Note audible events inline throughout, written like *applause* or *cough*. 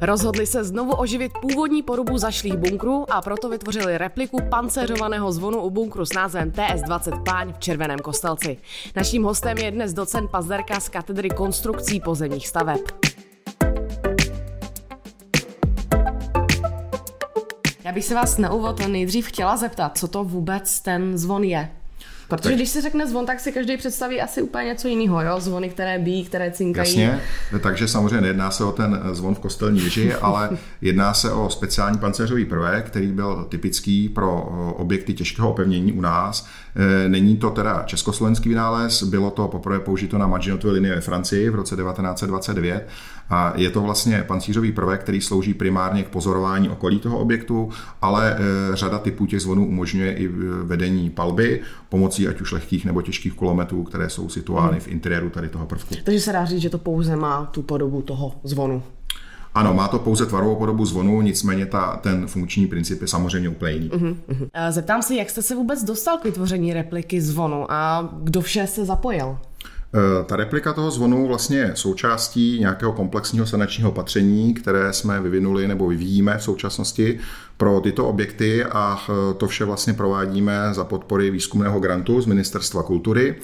Rozhodli se znovu oživit původní podobu zašlých bunkrů a proto vytvořili repliku pancéřovaného zvonu u bunkru s názvem TS-20 Páň v Červeném kostelci. Naším hostem je dnes docent Pazderka z katedry konstrukcí pozemních staveb. Já bych se vás na úvod nejdřív chtěla zeptat, co to vůbec ten zvon je. Protože tak. když se řekne zvon, tak si každý představí asi úplně něco jiného, jo? Zvony, které bíjí, které cinkají. Jasně, takže samozřejmě nejedná se o ten zvon v kostelní věži, ale *laughs* jedná se o speciální pancéřový prvek, který byl typický pro objekty těžkého opevnění u nás. E, není to teda československý vynález, bylo to poprvé použito na Maginotové linie ve Francii v roce 1929 a je to vlastně pancířový prvek, který slouží primárně k pozorování okolí toho objektu, ale e, řada typů těch zvonů umožňuje i vedení palby pomocí ať už lehkých nebo těžkých kulometů, které jsou situovány hmm. v interiéru tady toho prvku. Takže se dá říct, že to pouze má tu podobu toho zvonu. Ano, má to pouze tvarovou podobu zvonu, nicméně ta, ten funkční princip je samozřejmě úplně jiný. Uh-huh. Zeptám se, jak jste se vůbec dostal k vytvoření repliky zvonu a kdo vše se zapojil? Eh, ta replika toho zvonu vlastně je součástí nějakého komplexního sanačního opatření, které jsme vyvinuli nebo vyvíjíme v současnosti pro tyto objekty a eh, to vše vlastně provádíme za podpory výzkumného grantu z Ministerstva kultury.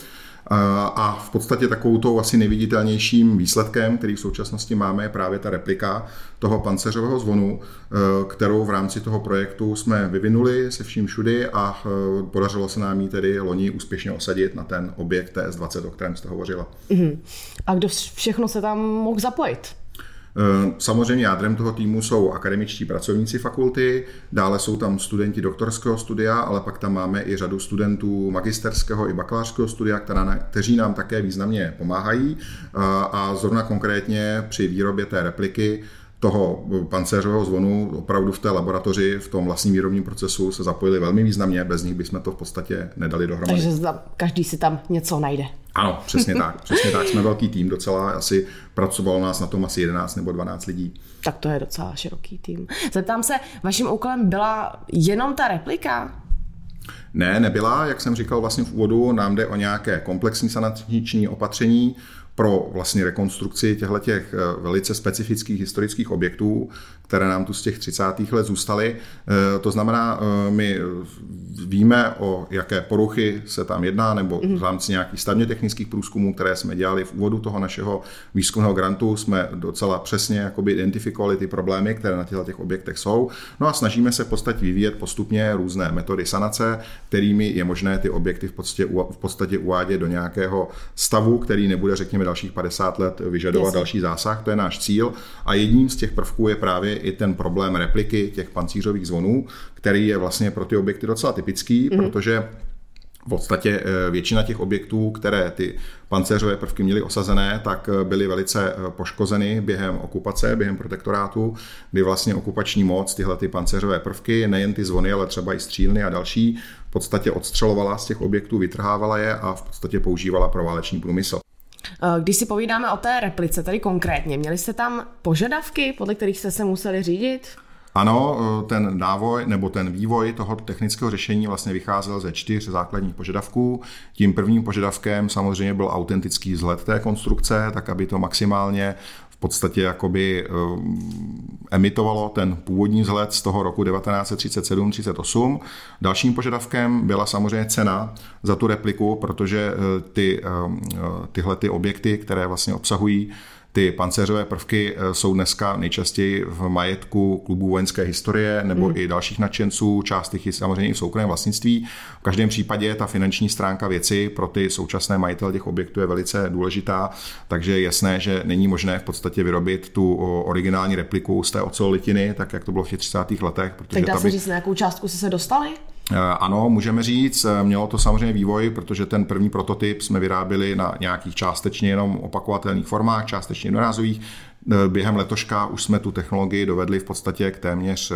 A v podstatě takovou tou asi nejviditelnějším výsledkem, který v současnosti máme, je právě ta replika toho panceřového zvonu, e, kterou v rámci toho projektu jsme vyvinuli se vším všudy a e, podařilo se nám ji tedy loni úspěšně osadit na ten objekt TS20, o kterém jste hovořila. Mm-hmm. A kdo všechno se tam mohl zapojit? Eh, samozřejmě jádrem toho týmu jsou akademičtí pracovníci fakulty, dále jsou tam studenti doktorského studia, ale pak tam máme i řadu studentů magisterského i bakalářského studia, která, kteří nám také významně pomáhají eh, a zrovna konkrétně při výrobě té repliky toho pancéřového zvonu opravdu v té laboratoři, v tom vlastním výrobním procesu se zapojili velmi významně, bez nich bychom to v podstatě nedali dohromady. Takže každý si tam něco najde. Ano, přesně tak. Přesně tak. Jsme velký tým docela, asi pracovalo nás na tom asi 11 nebo 12 lidí. Tak to je docela široký tým. Zeptám se, vaším úkolem byla jenom ta replika? Ne, nebyla, jak jsem říkal vlastně v úvodu, nám jde o nějaké komplexní sanační opatření, pro vlastně rekonstrukci těchto těch eh, velice specifických historických objektů, které nám tu z těch 30. let zůstaly. Eh, to znamená, eh, my víme, o jaké poruchy se tam jedná, nebo v mhm. rámci nějakých stavně technických průzkumů, které jsme dělali v úvodu toho našeho výzkumného grantu, jsme docela přesně jakoby identifikovali ty problémy, které na těchto těch objektech jsou. No a snažíme se v podstatě vyvíjet postupně různé metody sanace, kterými je možné ty objekty v podstatě, v podstatě uvádět do nějakého stavu, který nebude, řekněme, dalších 50 let vyžadovat yes. další zásah. To je náš cíl. A jedním z těch prvků je právě i ten problém repliky těch pancířových zvonů, který je vlastně pro ty objekty docela typický, mm-hmm. protože v podstatě eh, většina těch objektů, které ty pancéřové prvky měly osazené, tak eh, byly velice eh, poškozeny během okupace, během protektorátu, kdy vlastně okupační moc tyhle ty pancéřové prvky, nejen ty zvony, ale třeba i střílny a další, v podstatě odstřelovala z těch objektů, vytrhávala je a v podstatě používala pro válečný průmysl. Když si povídáme o té replice, tady konkrétně, měli jste tam požadavky, podle kterých jste se museli řídit? Ano, ten návoj nebo ten vývoj toho technického řešení vlastně vycházel ze čtyř základních požadavků. Tím prvním požadavkem samozřejmě byl autentický vzhled té konstrukce, tak aby to maximálně podstatě jakoby eh, emitovalo ten původní vzhled z toho roku 1937-38. Dalším požadavkem byla samozřejmě cena za tu repliku, protože eh, ty, eh, tyhle ty objekty, které vlastně obsahují ty pancéřové prvky eh, jsou dneska nejčastěji v majetku klubů vojenské historie nebo mm. i dalších nadšenců, část jich je samozřejmě i v soukromém vlastnictví. V každém případě ta finanční stránka věci pro ty současné majitele těch objektů je velice důležitá, takže je jasné, že není možné v podstatě vyrobit tu originální repliku z té ocelolitiny, tak jak to bylo v těch 30. letech. Protože tak dá se by... říct, na jakou částku se dostali? Eh, ano, můžeme říct, eh, mělo to samozřejmě vývoj, protože ten první prototyp jsme vyráběli na nějakých částečně jenom opakovatelných formách, částečně jednorázových. Eh, během letoška už jsme tu technologii dovedli v podstatě k téměř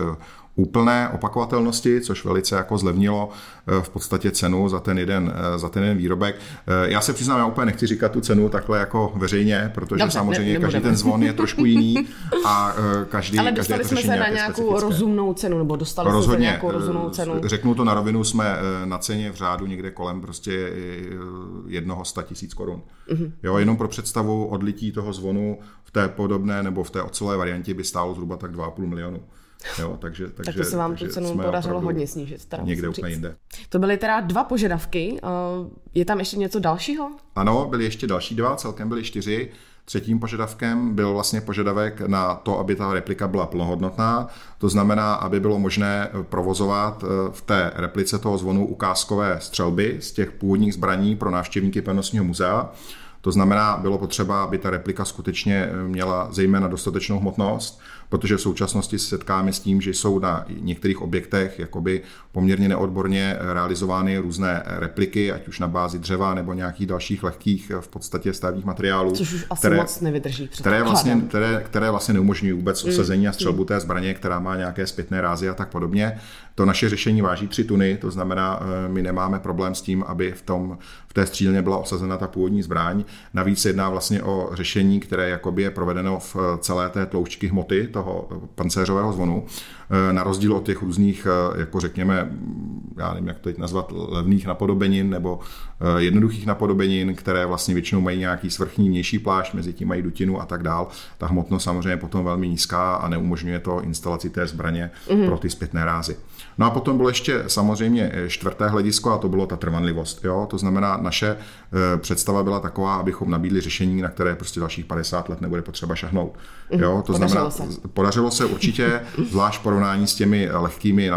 úplné opakovatelnosti, což velice jako zlevnilo eh, v podstatě cenu za ten jeden, eh, za ten jeden výrobek. Eh, já se přiznám, já úplně nechci říkat tu cenu takhle jako veřejně, protože Dobře, samozřejmě ne, každý ten zvon je trošku jiný a každý Ale dostali každý jsme se na nějakou rozumnou cenu, nebo dostali jsme se na nějakou rozumnou cenu. Řeknu to na rovinu, jsme na ceně v řádu někde kolem prostě jednoho sta tisíc korun. Mm-hmm. Jo, jenom pro představu odlití toho zvonu v té podobné, nebo v té ocelové variantě by stálo zhruba tak 2,5 milionu. Jo, takže, takže, tak to se vám tu cenu podařilo hodně snížit. Teda někde úplně jinde. To byly teda dva požadavky. Je tam ještě něco dalšího? Ano, byly ještě další dva, celkem byly čtyři. Třetím požadavkem byl vlastně požadavek na to, aby ta replika byla plnohodnotná, to znamená, aby bylo možné provozovat eh, v té replice toho zvonu ukázkové střelby z těch původních zbraní pro návštěvníky pevnostního muzea. To znamená, bylo potřeba, aby ta replika skutečně eh, měla zejména dostatečnou hmotnost, protože v současnosti se setkáme s tím, že jsou na některých objektech jakoby poměrně neodborně realizovány různé repliky, ať už na bázi dřeva nebo nějakých dalších lehkých v podstatě stavních materiálů. Což už asi které, moc nevydrží. Které vlastně, které, které vlastně neumožňují vůbec mm, osazení a střelbu mm. té zbraně, která má nějaké zpětné rázy a tak podobně. To naše řešení váží 3 tuny, to znamená, eh, my nemáme problém s tím, aby v, tom, v té střílně byla osazena ta původní zbraň. Navíc se jedná vlastně o řešení, které jakoby je provedeno v celé té tloušťky hmoty toho pancéřového zvonu, eh, na rozdíl od těch různých, eh, jako řekněme, já nevím, jak to teď nazvat, levných napodobenin nebo jednoduchých napodobenin, které vlastně většinou mají nějaký svrchní vnější plášť, mezi tím mají dutinu a tak dál. Ta hmotnost samozřejmě je potom velmi nízká a neumožňuje to instalaci té zbraně mm-hmm. pro ty zpětné rázy. No a potom bylo ještě samozřejmě eh, čtvrté hledisko a to bylo ta trvanlivost. Jo? To znamená, naše eh, představa byla taková, abychom nabídli řešení, na které prostě dalších 50 let nebude potřeba šahnout. Mhm. Jo? To podařilo znamená, se. podařilo se určitě, *laughs* zvlášť porovnání s těmi lehkými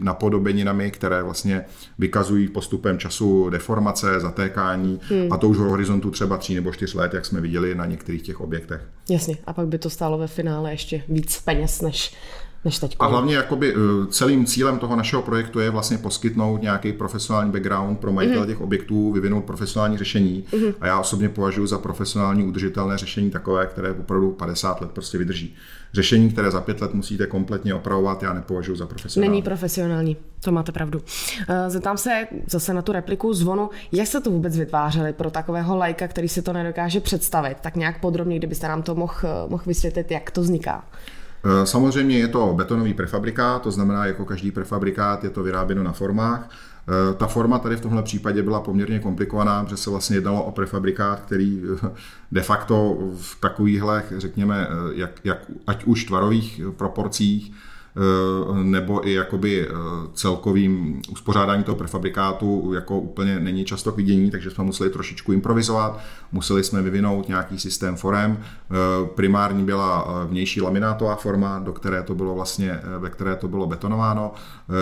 napodobeninami, které vlastně vykazují postupem času deformace, zatékání hmm. a to už v horizontu třeba tří nebo čtyř let, jak jsme viděli na některých těch objektech. Jasně, a pak by to stálo ve finále ještě víc peněz, než než teď. A hlavně jakoby eh, celým cílem toho našeho projektu je vlastně poskytnout nějaký profesionální background pro majitele mm-hmm. těch objektů, vyvinout profesionální řešení. Mm-hmm. A já osobně považuji za profesionální udržitelné řešení takové, které opravdu 50 let prostě vydrží. Řešení, které za pět let musíte kompletně opravovat, já nepovažuji za profesionální. Není profesionální, to máte pravdu. Eh, zeptám se zase na tu repliku zvonu, jak se to vůbec vytvářeli pro takového lajka, který si to nedokáže představit, tak nějak podrobně, kdybyste nám to mohl, eh, mohl vysvětlit, jak to vzniká. Eh, samozřejmě je to betonový prefabrikát, to znamená, jako každý prefabrikát je to vyráběno na formách. Eh, ta forma tady v tomhle případě byla poměrně komplikovaná, protože se vlastně jednalo o prefabrikát, který eh, de facto v takovýchhle, řekněme, jak, jak, ať už tvarových proporcích, nebo i jakoby celkovým uspořádání toho prefabrikátu jako úplně není často k vidění, takže jsme museli trošičku improvizovat, museli jsme vyvinout nějaký systém forem. Eh, primární byla vnější laminátová forma, do které to bylo vlastně, ve které to bylo betonováno.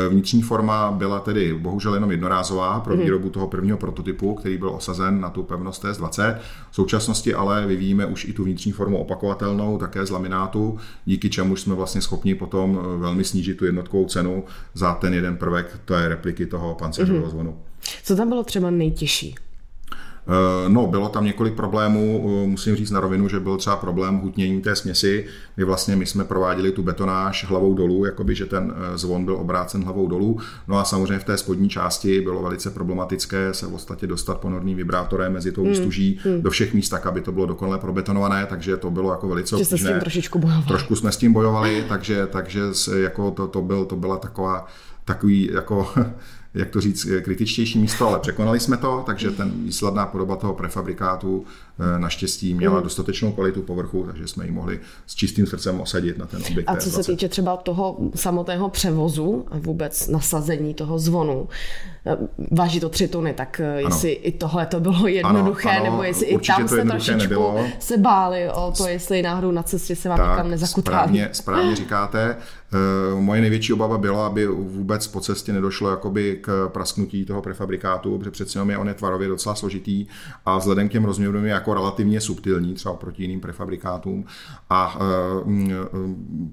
Vnitřní forma byla tedy bohužel jenom jednorázová pro mhm. výrobu toho prvního prototypu, který byl osazen na tu pevnost TS20. V současnosti ale vyvíjíme už i tu vnitřní formu opakovatelnou, také z laminátu, díky čemu jsme vlastně schopni potom velmi snížit tu jednotkovou cenu za ten jeden prvek té repliky toho pancéřového mm-hmm. zvonu. Co tam bylo třeba nejtěžší? Eh, no, bylo tam několik problémů, eh, musím říct na rovinu, že byl třeba problém hutnění té směsi, kdy vlastně my jsme prováděli tu betonáž hlavou dolů, jakoby, že ten eh, zvon byl obrácen hlavou dolů. No a samozřejmě v té spodní části bylo velice problematické se v podstatě dostat ponorným vibrátorem mezi tou výstuží hmm, hmm. do všech míst tak, aby to bylo dokonale probetonované, takže to bylo jako velice obtížné. s tím trošičku bojovali. Trošku jsme s tím bojovali, takže, takže jako to, to, byl, to byla taková takový jako jak to říct, kritičtější místo, ale překonali jsme to, takže ten výsledná podoba toho prefabrikátu eh, naštěstí měla mhm. dostatečnou kvalitu povrchu, takže jsme ji mohli s čistým srdcem osadit na ten objekt. A co se týče třeba toho samotného převozu a vůbec nasazení toho zvonu, eh, váží to tři tuny, tak eh, jestli ano. i tohle to bylo jednoduché, ano, ano, nebo jestli i tam se trošičku nebylo. se báli o to, jestli náhodou na cestě se vám tak, někam nezakutali. Správně, *laughs* správně říkáte. Moje největší obava byla, aby vůbec po cestě nedošlo jakoby k prasknutí toho prefabrikátu, protože přece jenom je on je tvarově docela složitý a vzhledem k těm rozměrům je jako relativně subtilní, třeba oproti jiným prefabrikátům. A e,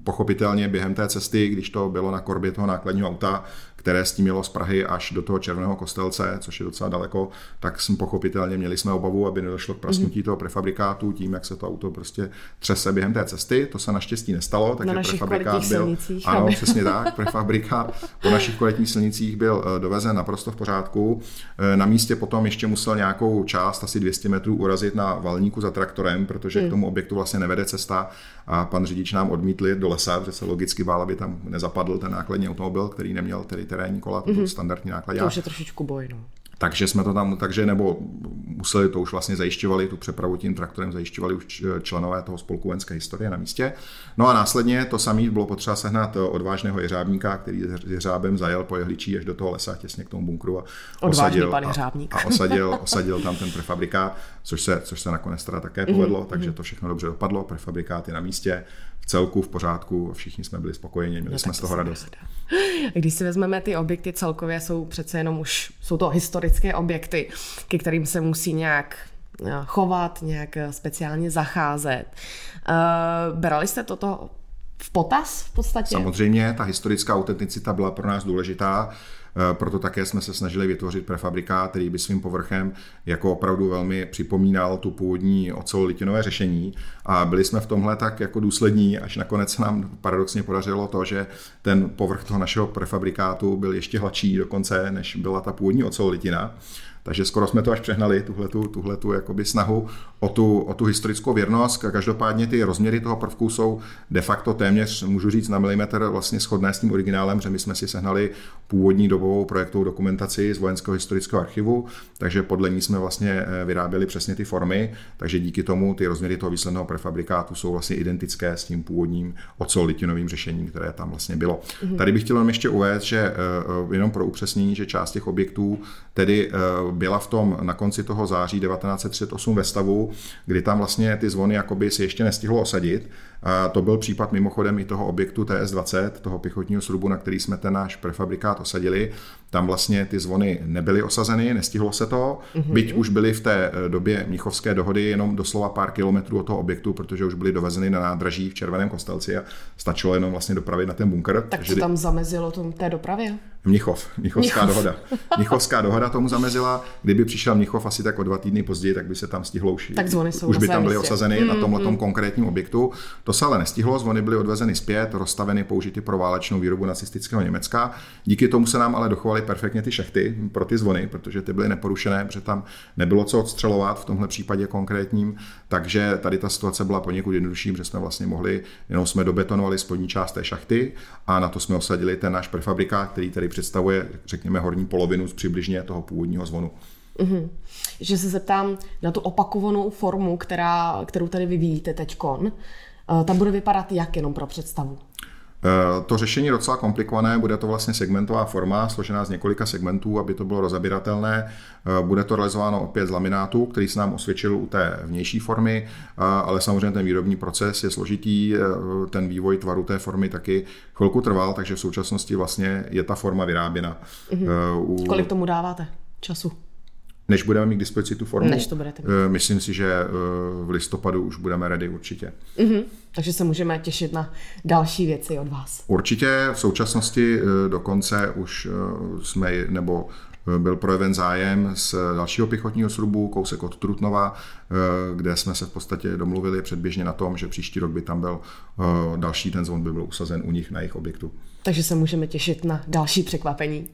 pochopitelně během té cesty, když to bylo na korbě toho nákladního auta, které s tím mělo z Prahy až do toho Červeného kostelce, což je docela daleko, tak jsme pochopitelně měli jsme obavu, aby nedošlo k prasknutí mm-hmm. toho prefabrikátu tím, jak se to auto prostě třese během té cesty. To se naštěstí nestalo, takže prefabrikát byl. Ano, přesně tak. Prefabrikát po našich kvalitních silnicích byl eh, dovezen naprosto v pořádku. Eh, na místě potom ještě musel nějakou část, asi 200 metrů, urazit na valníku za traktorem, protože mm. k tomu objektu vlastně nevede cesta a pan řidič nám odmítl do lesa, protože se logicky bál, aby tam nezapadl ten nákladní automobil, který neměl tedy terénní kola, to mm-hmm. standardní náklad. To už je trošičku boj, no. Takže jsme to tam, takže nebo museli to už vlastně zajišťovali, tu přepravu tím traktorem zajišťovali už členové toho spolku vojenské historie na místě. No a následně to samé bylo potřeba sehnat odvážného jeřábníka, který jeřábem zajel po jehličí až do toho lesa těsně k tomu bunkru a osadil, a, a osadil, *laughs* osadil tam ten prefabrikát, což se, což se nakonec teda také povedlo, mm-hmm. takže to všechno dobře dopadlo, prefabrikát je na místě, v celku v pořádku, všichni jsme byli spokojeni, měli no, jsme z toho radost. Když si vezmeme ty objekty celkově, jsou přece jenom už, jsou to historické objekty, ke kterým se musí nějak eh, chovat, nějak eh, speciálně zacházet. Uh, brali jste toto v potaz v podstatě? Samozřejmě, ta historická autenticita byla pro nás důležitá. Eh, proto také jsme se snažili vytvořit prefabrikát, který by svým povrchem jako opravdu velmi připomínal tu původní ocel-litinové řešení a byli jsme v tomhle tak jako důslední, až nakonec nám paradoxně podařilo to, že ten povrch toho našeho prefabrikátu byl ještě hladší dokonce, než byla ta původní ocel-litina. Takže skoro jsme to až přehnali, tuhletu, tuhletu jakoby snahu o tu, o tu historickou věrnost. Každopádně ty rozměry toho prvku jsou de facto téměř, můžu říct, na milimetr vlastně shodné s tím originálem, že my jsme si sehnali původní dobovou projektovou dokumentaci z Vojenského historického archivu, takže podle ní jsme vlastně eh, vyráběli přesně ty formy, takže díky tomu ty rozměry toho výsledného prefabrikátu jsou vlastně identické s tím původním ocel-litinovým řešením, které tam vlastně bylo. Mm-hmm. Tady bych chtěl jenom ještě uvést, že eh, eh, jenom pro upřesnění, že část těch objektů tedy byla v tom na konci toho září 1938 ve stavu, kdy tam vlastně ty zvony jakoby si ještě nestihlo osadit. A to byl případ mimochodem i toho objektu TS-20, toho pěchotního srubu, na který jsme ten náš prefabrikát osadili. Tam vlastně ty zvony nebyly osazeny, nestihlo se to, mm-hmm. byť už byly v té eh, době Mnichovské dohody jenom doslova pár kilometrů od toho objektu, protože už byly dovezeny na nádraží v Červeném kostelci a stačilo jenom vlastně dopravit na ten bunkr. Tak co tam zamezilo tom té dopravě? Mnichov, Mnichovská Mnichov. dohoda. *laughs* Mnichovská dohoda tomu zamezila. Kdyby přišel Mnichov asi tak o dva týdny později, tak by se tam stihlo už. Tak zvony jsou už by tam byly místě. osazeny mm, na tomhle mm. konkrétním objektu. To se ale nestihlo, zvony byly odvezeny zpět, rozstaveny, použity pro válečnou výrobu nacistického Německa. Díky tomu se nám ale dochovaly perfektně ty šachty pro ty zvony, protože ty byly neporušené, protože tam nebylo co odstřelovat v tomhle případě konkrétním. Takže tady ta situace byla poněkud jednodušší, protože jsme vlastně mohli, jenom jsme dobetonovali spodní část té šachty a na to jsme osadili ten náš prefabrikát, který tady představuje, řekněme, horní polovinu z přibližně toho původního zvonu. Mm-hmm. Že se zeptám na tu opakovanou formu, která, kterou tady vyvíjíte teďkon. Eh, ta bude vypadat jak jenom pro představu? Eh, to řešení je docela komplikované, bude to vlastně segmentová forma, složená z několika segmentů, aby to bylo rozabiratelné. Eh, bude to realizováno opět z laminátu, který se nám osvědčil u té vnější formy, ale samozřejmě ten výrobní proces je složitý, ten vývoj tvaru té formy taky chvilku trval, takže v současnosti vlastně je ta forma vyráběna. Mm-hmm. U... Kolik tomu dáváte času? Než budeme mít k dispozici tu formu. Než to budete mít. Eh, myslím si, že eh, v listopadu už budeme ready určitě. Mm-hmm. Takže se můžeme těšit na další věci od vás. Určitě v současnosti eh, dokonce už jsme, nebo byl projeven zájem z dalšího pěchotního srubu, kousek od Trutnova, kde jsme se v podstatě domluvili předběžně na tom, že příští rok by tam byl další ten zvon by byl usazen u nich na jejich objektu. Takže se můžeme těšit na další překvapení.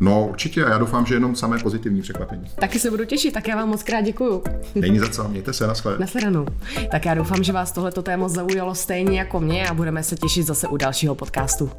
No určitě, já doufám, že jenom samé pozitivní překvapení. Taky se budu těšit, tak já vám moc krát děkuju. Není za co, mějte se, nashledanou. Nashledanou. Tak já doufám, že vás tohleto téma zaujalo stejně jako mě a budeme se těšit zase u dalšího podcastu.